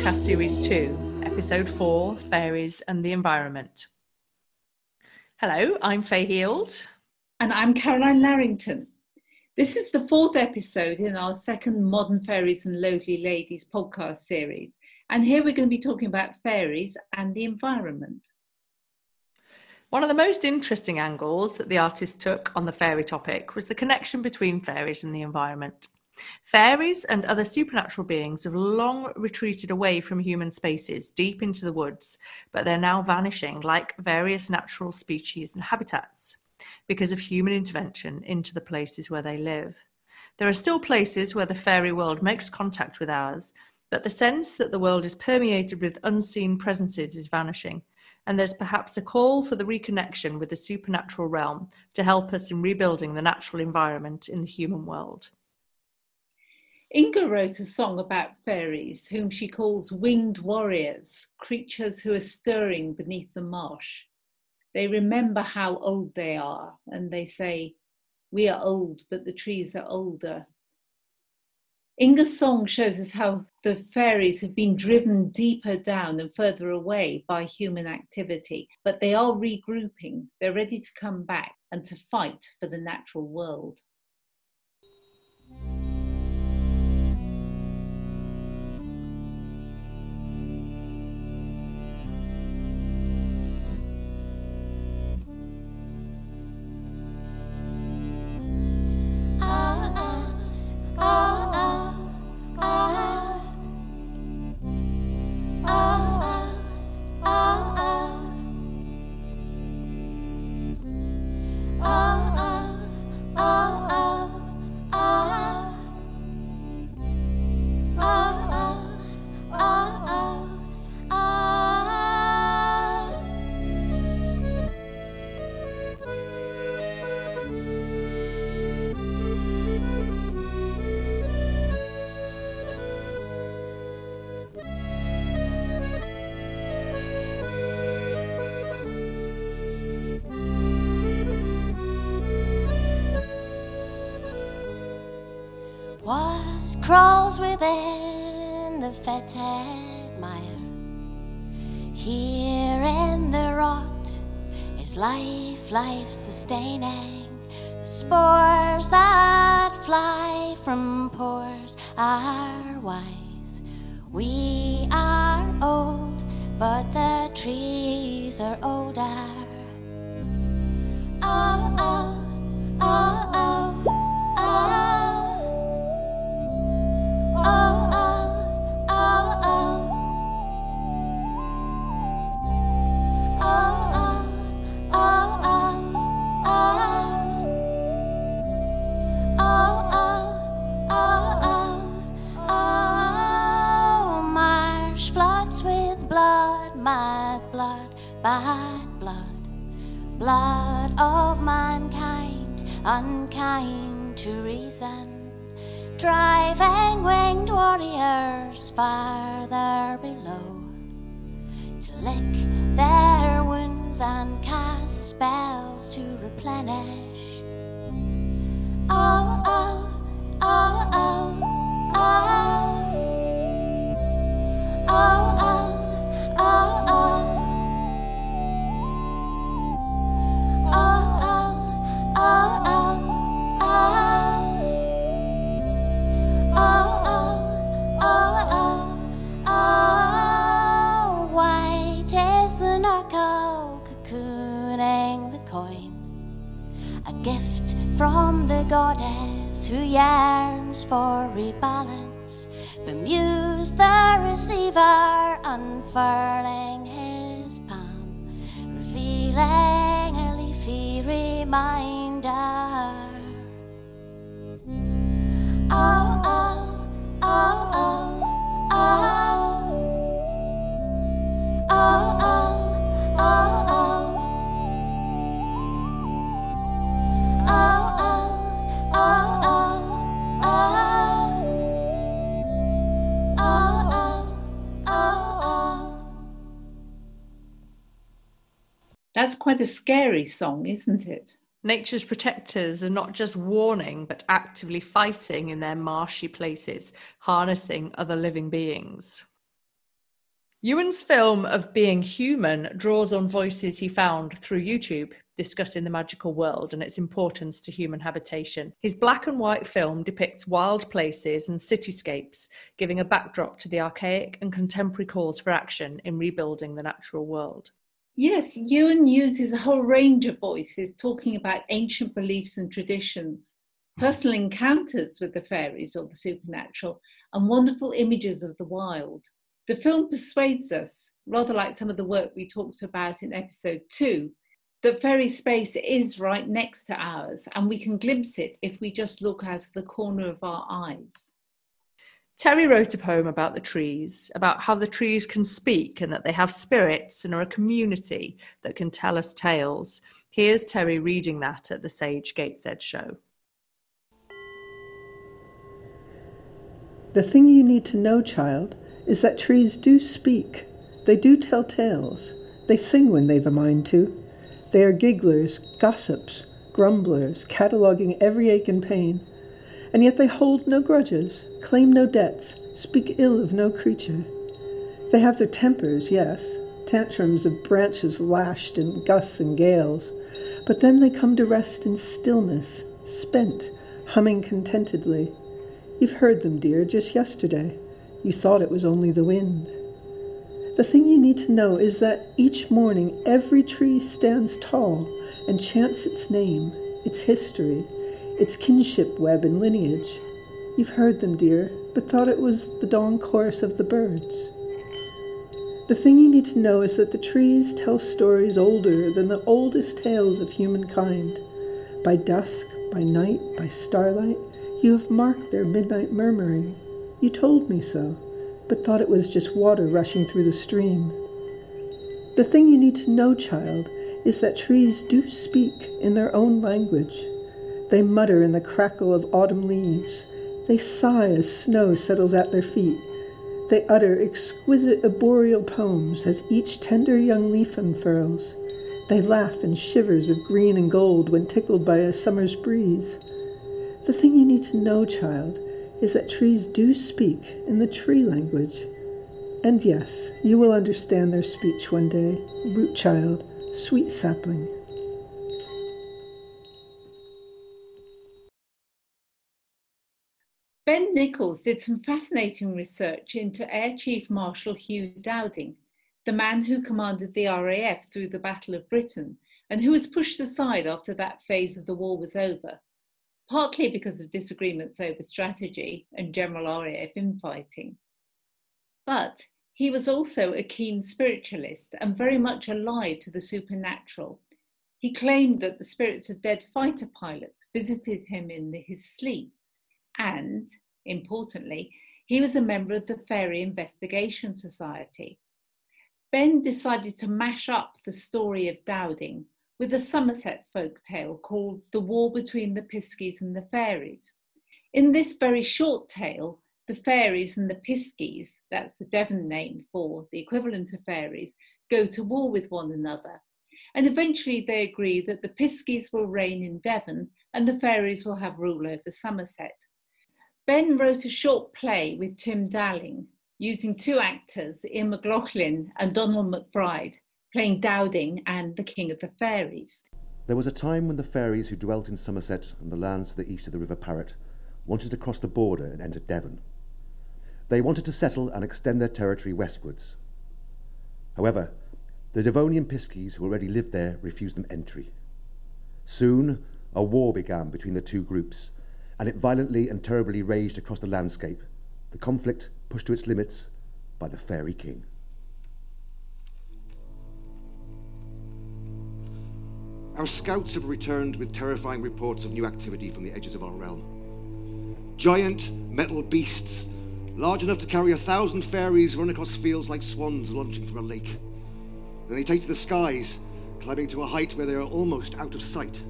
podcast series two, episode four Fairies and the Environment. Hello, I'm Faye Heald. And I'm Carolyne Larrington. This is the fourth episode in our second Modern Fairies and Lovely Ladies podcast series. And here we're going to be talking about fairies and the environment. One of the most interesting angles that the artist took on the fairy topic was the connection between fairies and the environment. Fairies and other supernatural beings have long retreated away from human spaces, deep into the woods, but they're now vanishing like various natural species and habitats because of human intervention into the places where they live. There are still places where the fairy world makes contact with ours, but the sense that the world is permeated with unseen presences is vanishing, and there's perhaps a call for the reconnection with the supernatural realm to help us in rebuilding the natural environment in the human world. Inga wrote a song about fairies, whom she calls winged warriors, creatures who are stirring beneath the marsh. They remember how old they are, and they say, We are old, but the trees are older. Inga's song shows us how the fairies have been driven deeper down and further away by human activity, but they are regrouping. They're ready to come back and to fight for the natural world. Life, life sustaining. The spores that fly from pores are wise. We are old, but the trees are older. Oh, oh, oh, bad blood, blood of mankind, unkind to reason, driving winged warriors farther below to lick their wounds and cast spells to replenish. Oh, oh, oh, oh, oh, oh, oh, oh, oh. From the goddess who yearns for rebalance, bemused the receiver, unfurling his palm, revealing a leafy reminder. That's quite a scary song, isn't it? Nature's protectors are not just warning, but actively fighting in their marshy places, harnessing other living beings. Ewan's film of being human draws on voices he found through YouTube discussing the magical world and its importance to human habitation. His black and white film depicts wild places and cityscapes, giving a backdrop to the archaic and contemporary calls for action in rebuilding the natural world. Yes, Ewan uses a whole range of voices talking about ancient beliefs and traditions, personal encounters with the fairies or the supernatural, and wonderful images of the wild. The film persuades us, rather like some of the work we talked about in episode two, that fairy space is right next to ours and we can glimpse it if we just look out of the corner of our eyes. Terry wrote a poem about the trees, about how the trees can speak and that they have spirits and are a community that can tell us tales. Here's Terry reading that at the Sage Gateshead show. The thing you need to know, child, is that trees do speak. They do tell tales. They sing when they've a mind to. They are gigglers, gossips, grumblers, cataloguing every ache and pain and yet they hold no grudges, claim no debts, speak ill of no creature. They have their tempers, yes, tantrums of branches lashed in gusts and gales, but then they come to rest in stillness, spent, humming contentedly. You've heard them, dear, just yesterday. You thought it was only the wind. The thing you need to know is that each morning every tree stands tall and chants its name, its history, its kinship web and lineage. You've heard them, dear, but thought it was the dawn chorus of the birds. The thing you need to know is that the trees tell stories older than the oldest tales of humankind. By dusk, by night, by starlight, you have marked their midnight murmuring. You told me so, but thought it was just water rushing through the stream. The thing you need to know, child, is that trees do speak in their own language. They mutter in the crackle of autumn leaves. They sigh as snow settles at their feet. They utter exquisite arboreal poems as each tender young leaf unfurls. They laugh in shivers of green and gold when tickled by a summer's breeze. The thing you need to know, child, is that trees do speak in the tree language. And yes, you will understand their speech one day, root child, sweet sapling. Ben Nichols did some fascinating research into Air Chief Marshal Hugh Dowding, the man who commanded the RAF through the Battle of Britain and who was pushed aside after that phase of the war was over, partly because of disagreements over strategy and general RAF infighting. But he was also a keen spiritualist and very much alive to the supernatural. He claimed that the spirits of dead fighter pilots visited him in his sleep and, importantly, he was a member of the Fairy Investigation Society. Ben decided to mash up the story of Dowding with a Somerset folk tale called The War Between the Piskies and the Fairies. In this very short tale, the fairies and the Piskies, that's the Devon name for the equivalent of fairies, go to war with one another. And eventually they agree that the Piskies will reign in Devon and the fairies will have rule over Somerset. Ben wrote a short play with Tim Dalling using two actors, Ian McLaughlin and Donald McBride, playing Dowding and the King of the Fairies. There was a time when the fairies who dwelt in Somerset and the lands to the east of the River Parrett wanted to cross the border and enter Devon. They wanted to settle and extend their territory westwards. However, the Devonian Piskies who already lived there refused them entry. Soon, a war began between the two groups, and it violently and terribly raged across the landscape, the conflict pushed to its limits by the Fairy King. Our scouts have returned with terrifying reports of new activity from the edges of our realm. Giant metal beasts, large enough to carry a thousand fairies, run across fields like swans launching from a lake. Then they take to the skies, climbing to a height where they are almost out of sight.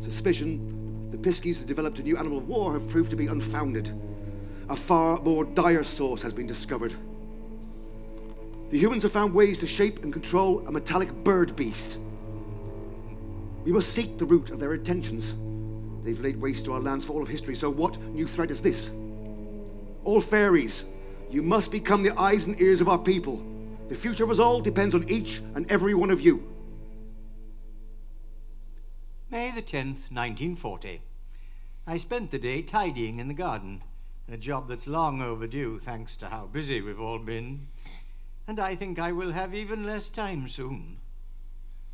Suspicion the Piskies have developed a new animal of war have proved to be unfounded. A far more dire source has been discovered. The humans have found ways to shape and control a metallic bird beast. We must seek the root of their intentions. They've laid waste to our lands for all of history, so what new threat is this? All fairies, you must become the eyes and ears of our people. The future of us all depends on each and every one of you. May the 10th, 1940. I spent the day tidying in the garden, a job that's long overdue thanks to how busy we've all been. And I think I will have even less time soon.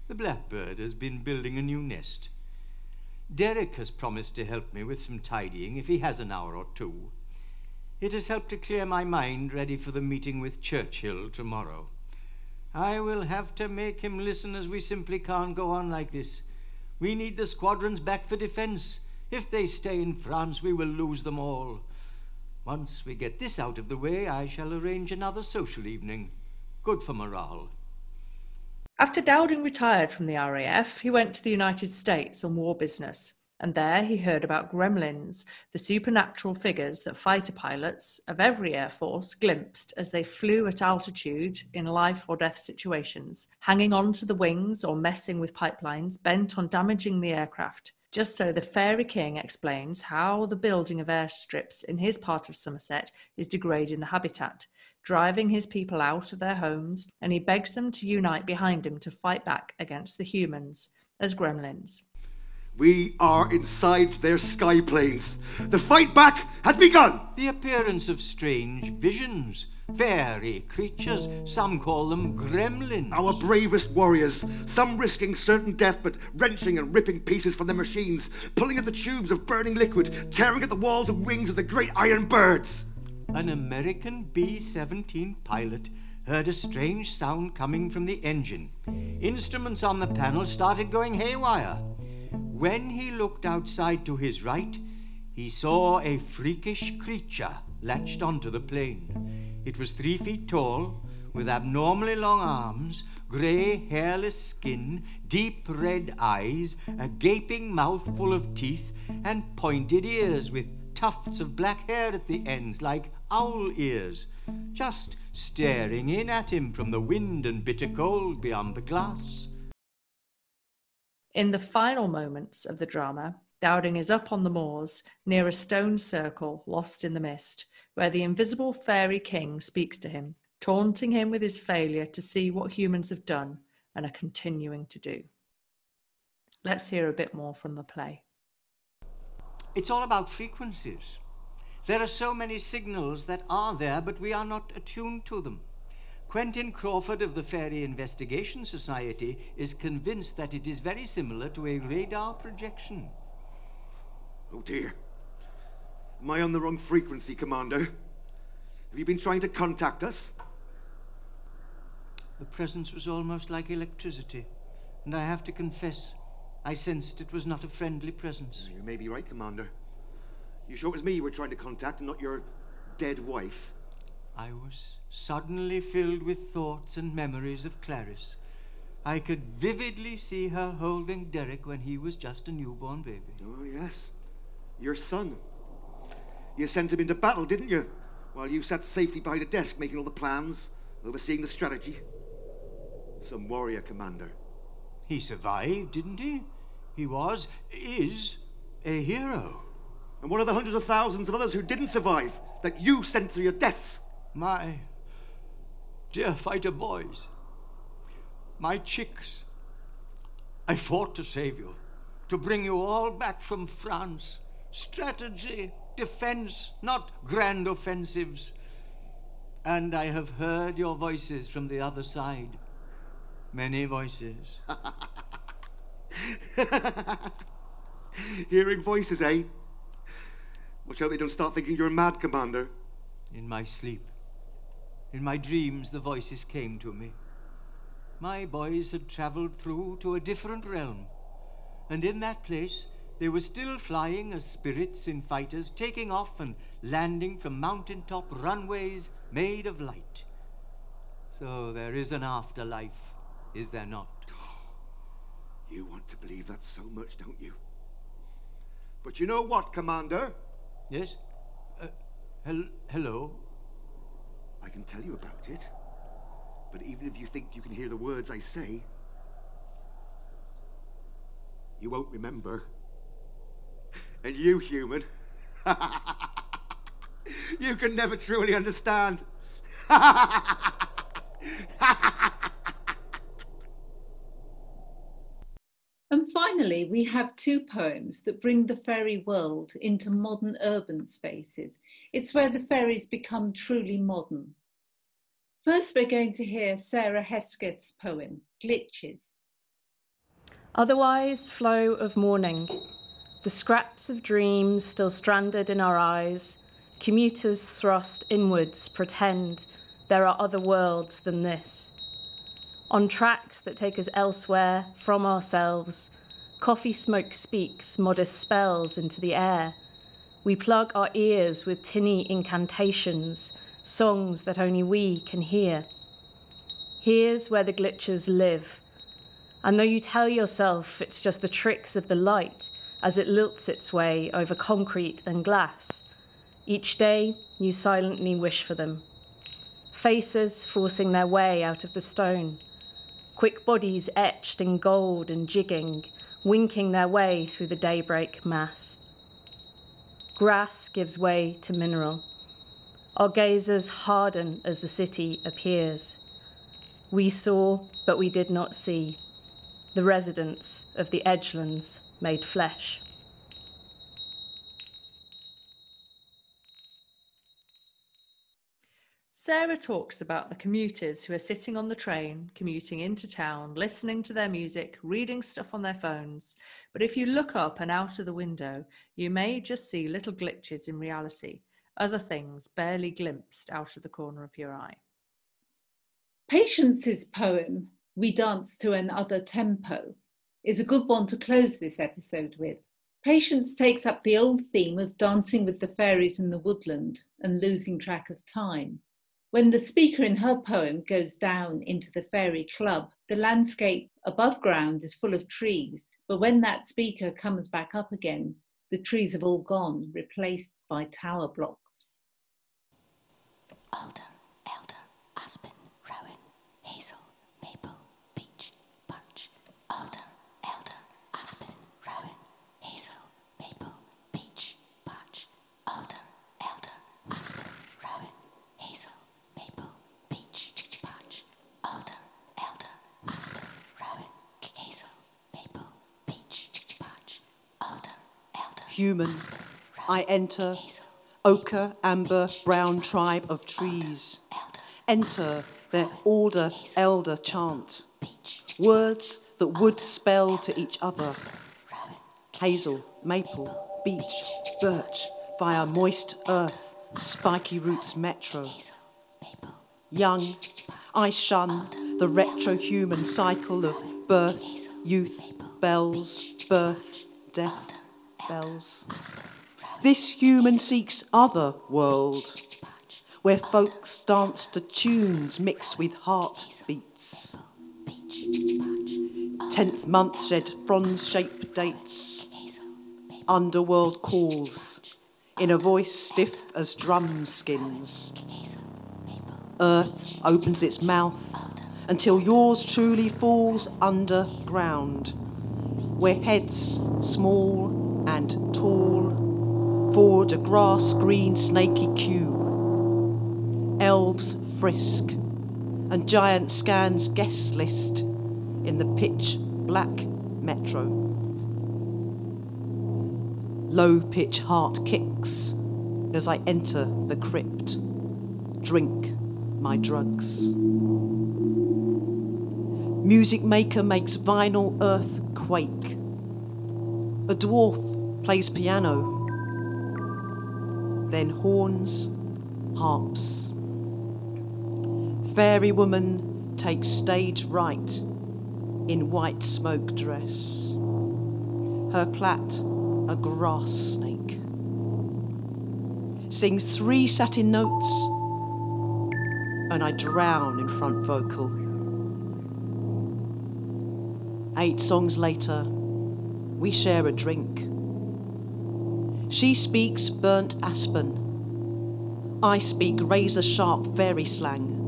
The blackbird has been building a new nest. Derek has promised to help me with some tidying if he has an hour or two. It has helped to clear my mind ready for the meeting with Churchill tomorrow. I will have to make him listen as we simply can't go on like this. We need the squadrons back for defense. If they stay in France, we will lose them all. Once we get this out of the way, I shall arrange another social evening. Good for morale. After Dowding retired from the RAF, he went to the United States on war business, and there he heard about gremlins, the supernatural figures that fighter pilots of every air force glimpsed as they flew at altitude in life or death situations, hanging on to the wings or messing with pipelines bent on damaging the aircraft. Just so the Fairy King explains how the building of airstrips in his part of Somerset is degrading the habitat, driving his people out of their homes, and he begs them to unite behind him to fight back against the humans as gremlins. We are inside their sky planes. The fight back has begun. The appearance of strange visions, fairy creatures, some call them gremlins. Our bravest warriors, some risking certain death but wrenching and ripping pieces from their machines, pulling at the tubes of burning liquid, tearing at the walls and wings of the great iron birds. An American B 17 pilot heard a strange sound coming from the engine. Instruments on the panel started going haywire. When he looked outside to his right, he saw a freakish creature latched onto the plane. It was three feet tall, with abnormally long arms, grey, hairless skin, deep red eyes, a gaping mouth full of teeth, and pointed ears with tufts of black hair at the ends, like owl ears, just staring in at him from the wind and bitter cold beyond the glass. In the final moments of the drama, Dowding is up on the moors near a stone circle lost in the mist, where the invisible fairy king speaks to him, taunting him with his failure to see what humans have done and are continuing to do. Let's hear a bit more from the play. It's all about frequencies. There are so many signals that are there, but we are not attuned to them. Quentin Craufurd of the Fairy Investigation Society is convinced that it is very similar to a radar projection. Oh dear. Am I on the wrong frequency, Commander? Have you been trying to contact us? The presence was almost like electricity, and I have to confess, I sensed it was not a friendly presence. You may be right, Commander. You sure it was me you were trying to contact and not your dead wife? I was suddenly filled with thoughts and memories of Clarice. I could vividly see her holding Derek when he was just a newborn baby. Oh, yes. Your son. You sent him into battle, didn't you? While you sat safely behind a desk making all the plans, overseeing the strategy. Some warrior commander. He survived, didn't he? He was, is, a hero. And one of the hundreds of thousands of others who didn't survive that you sent to your deaths. My dear fighter boys, my chicks, I fought to save you, to bring you all back from France. Strategy, defense, not grand offensives. And I have heard your voices from the other side. Many voices. Hearing voices, eh? Watch out they don't start thinking you're a mad, Commander. In my sleep, in my dreams, the voices came to me. My boys had traveled through to a different realm, and in that place they were still flying as spirits in fighters, taking off and landing from mountaintop runways made of light. So there is an afterlife, is there not? You want to believe that so much, don't you? But you know what, Commander? Yes? Uh, hel- hello? I can tell you about it. But even if you think you can hear the words I say, you won't remember. And you, human, you can never truly understand. And finally, we have two poems that bring the fairy world into modern urban spaces. It's where the fairies become truly modern. First, we're going to hear Sarah Hesketh's poem, Glitches. Otherwise, flow of morning, the scraps of dreams still stranded in our eyes, commuters thrust inwards pretend there are other worlds than this. On tracks that take us elsewhere from ourselves, coffee smoke speaks modest spells into the air. We plug our ears with tinny incantations, songs that only we can hear. Here's where the glitches live. And though you tell yourself it's just the tricks of the light as it lilts its way over concrete and glass, each day you silently wish for them. Faces forcing their way out of the stone quick bodies etched in gold and jigging, winking their way through the daybreak mass. Grass gives way to mineral. Our gazes harden as the city appears. We saw, but we did not see, the residents of the edgelands made flesh. Sarah talks about the commuters who are sitting on the train, commuting into town, listening to their music, reading stuff on their phones. But if you look up and out of the window, you may just see little glitches in reality, other things barely glimpsed out of the corner of your eye. Patience's poem, We Dance to Another Tempo, is a good one to close this episode with. Patience takes up the old theme of dancing with the fairies in the woodland and losing track of time. When the speaker in her poem goes down into the fairy club, the landscape above ground is full of trees, but when that speaker comes back up again, the trees have all gone, replaced by tower blocks. Alder, elder, aspen, rowan, hazel, maple, beech, birch. Alder, elder, aspen, rowan, hazel, maple, beech, birch. Alder, elder, aspen, rowan, hazel, maple, beech, birch. Alder, elder, aspen, rowan, hazel, maple, beech, birch. Alder, elder, Human, I enter, ochre, amber, brown tribe of trees. Enter their alder, elder chant. Words that would spell to each other. Hazel, maple, beech, birch, via moist earth, spiky roots metro. Young, I shun the retro human cycle of birth, youth, bells, birth, death, bells. This human seeks other world, where folks dance to tunes mixed with heartbeats. Tenth month shed bronze shaped dates, underworld calls, in a voice stiff as drum skins. Earth opens its mouth until yours truly falls underground, where heads, small and tall, forge a grass green snaky cube. Elves frisk, and giant scans guest list in the pitch black metro. Low pitch heart kicks as I enter the crypt, drink my drugs. Music maker makes vinyl earth quake. A dwarf plays piano, then horns, harps. Fairy woman takes stage right in white smoke dress. Her plait, a grass snake. Sings three satin notes, and I drown in front vocal. Eight songs later, we share a drink. She speaks burnt aspen. I speak razor sharp fairy slang.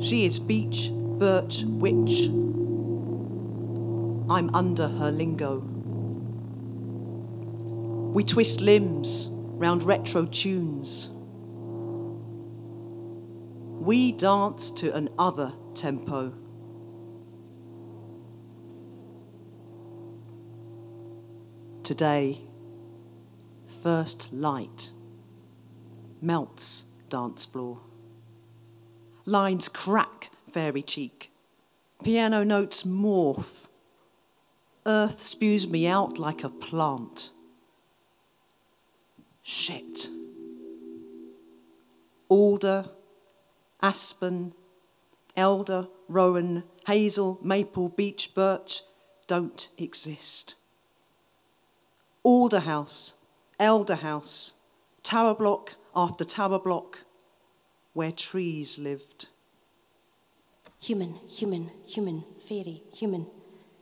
She is beech, birch, witch. I'm under her lingo. We twist limbs round retro tunes. We dance to an other tempo. Today, first light melts dance floor. Lines crack fairy cheek. Piano notes morph. Earth spews me out like a plant. Shit. Alder, aspen, elder, rowan, hazel, maple, beech, birch don't exist. Alder house, elder house, tower block after tower block, where trees lived. Human, human, human, fairy, human,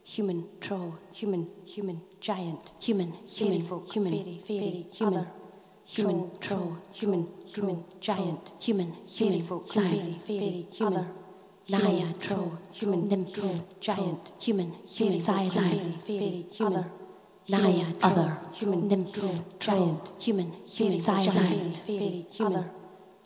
human, troll, human, human, giant, human, human, folk, human, fairy, fairy, human, human, troll, human, human, giant, human, human, folk, fairy, fairy, human, naiad, troll, human, nymph, giant, human, human, fairy, fairy, human, naiad, other, human, nymph, giant, human, human, giant, fairy, human,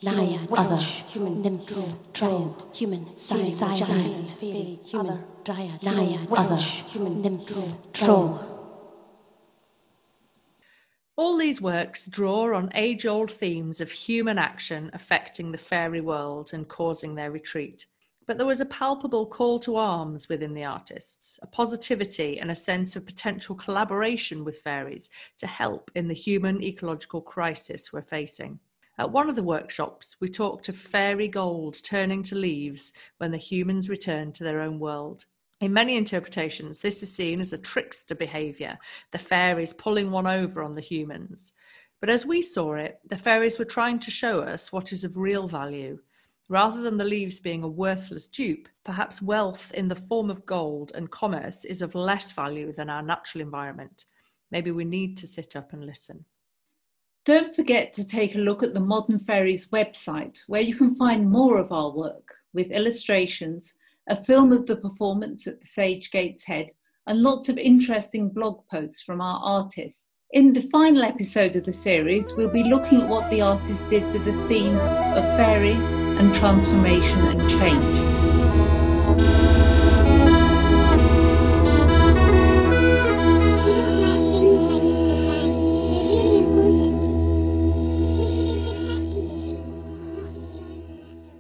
naiad, other, human, nymph, giant, human, giant, fairy, human, dryad, naiad, other, human, nymph, troll. All these works draw on age old themes of human action affecting the fairy world and causing their retreat. But there was a palpable call to arms within the artists, a positivity and a sense of potential collaboration with fairies to help in the human ecological crisis we're facing. At one of the workshops, we talked of fairy gold turning to leaves when the humans return to their own world. In many interpretations, this is seen as a trickster behaviour, the fairies pulling one over on the humans. But as we saw it, the fairies were trying to show us what is of real value. Rather than the leaves being a worthless dupe, perhaps wealth in the form of gold and commerce is of less value than our natural environment. Maybe we need to sit up and listen. Don't forget to take a look at the Modern Fairies website, where you can find more of our work with illustrations, a film of the performance at the Sage Gateshead, and lots of interesting blog posts from our artists. In the final episode of the series, we'll be looking at what the artist did with the theme of fairies and transformation and change.